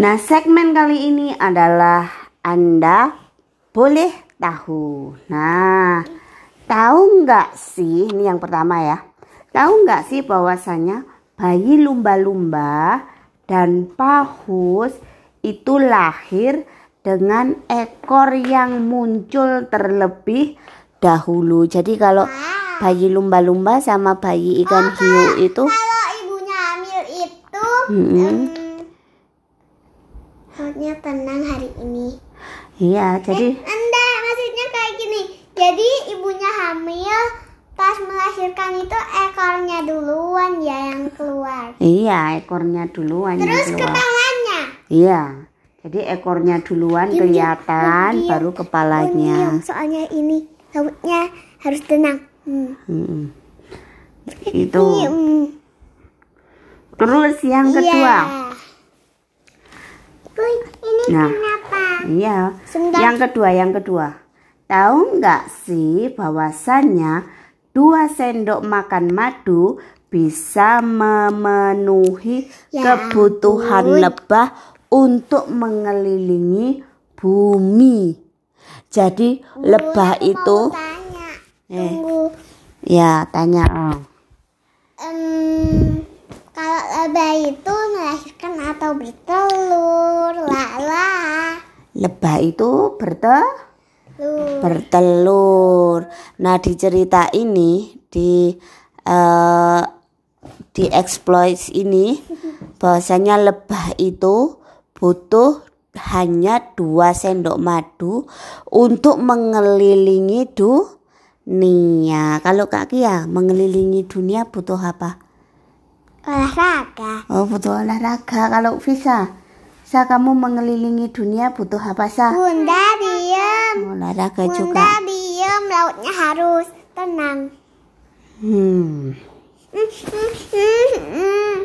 Nah, segmen kali ini adalah Anda boleh tahu. Nah, tahu nggak sih, ini yang pertama ya. Tahu nggak sih bahwasanya bayi lumba-lumba dan paus itu lahir dengan ekor yang muncul terlebih dahulu. Jadi kalau bayi lumba-lumba sama bayi ikan hiu itu Kalau ibunya hamil itu, em, perutnya tenang hari ini. iya, jadi Anda maksudnya kayak gini. Jadi ibunya hamil pas melahirkan itu ekornya duluan ya yang keluar. iya ekornya duluan yang Terus keluar. kepalanya. Iya. Jadi ekornya duluan Diam, kelihatan, diam. baru kepalanya. Diam, soalnya ini lautnya harus tenang. Hmm. Mm-mm. Itu. Hmm. Terus yang kedua, Iya. Nah. kenapa? iya. Sebentar. Yang kedua, yang kedua. Tahu nggak sih bahwasannya dua sendok makan madu bisa memenuhi Ya kebutuhan ampun. lebah untuk mengelilingi bumi. Jadi lebah Aku itu tanya. Eh. Tunggu. ya tanya oh. Em, kalau lebah itu melahirkan atau bertelur, Lebah itu bertelur. lu. bertelur. Nah di cerita ini di eh, di exploit ini bahwasanya lebah itu butuh hanya dua sendok madu untuk mengelilingi dunia. Kalau Kak Kia mengelilingi dunia butuh apa? olahraga. Oh butuh olahraga. Kalau bisa, Sa kamu mengelilingi dunia butuh apa Sa? Bunda diam. Olahraga Bunda juga. diam. Lautnya harus tenang. Hmm. Hmm, hmm, hmm.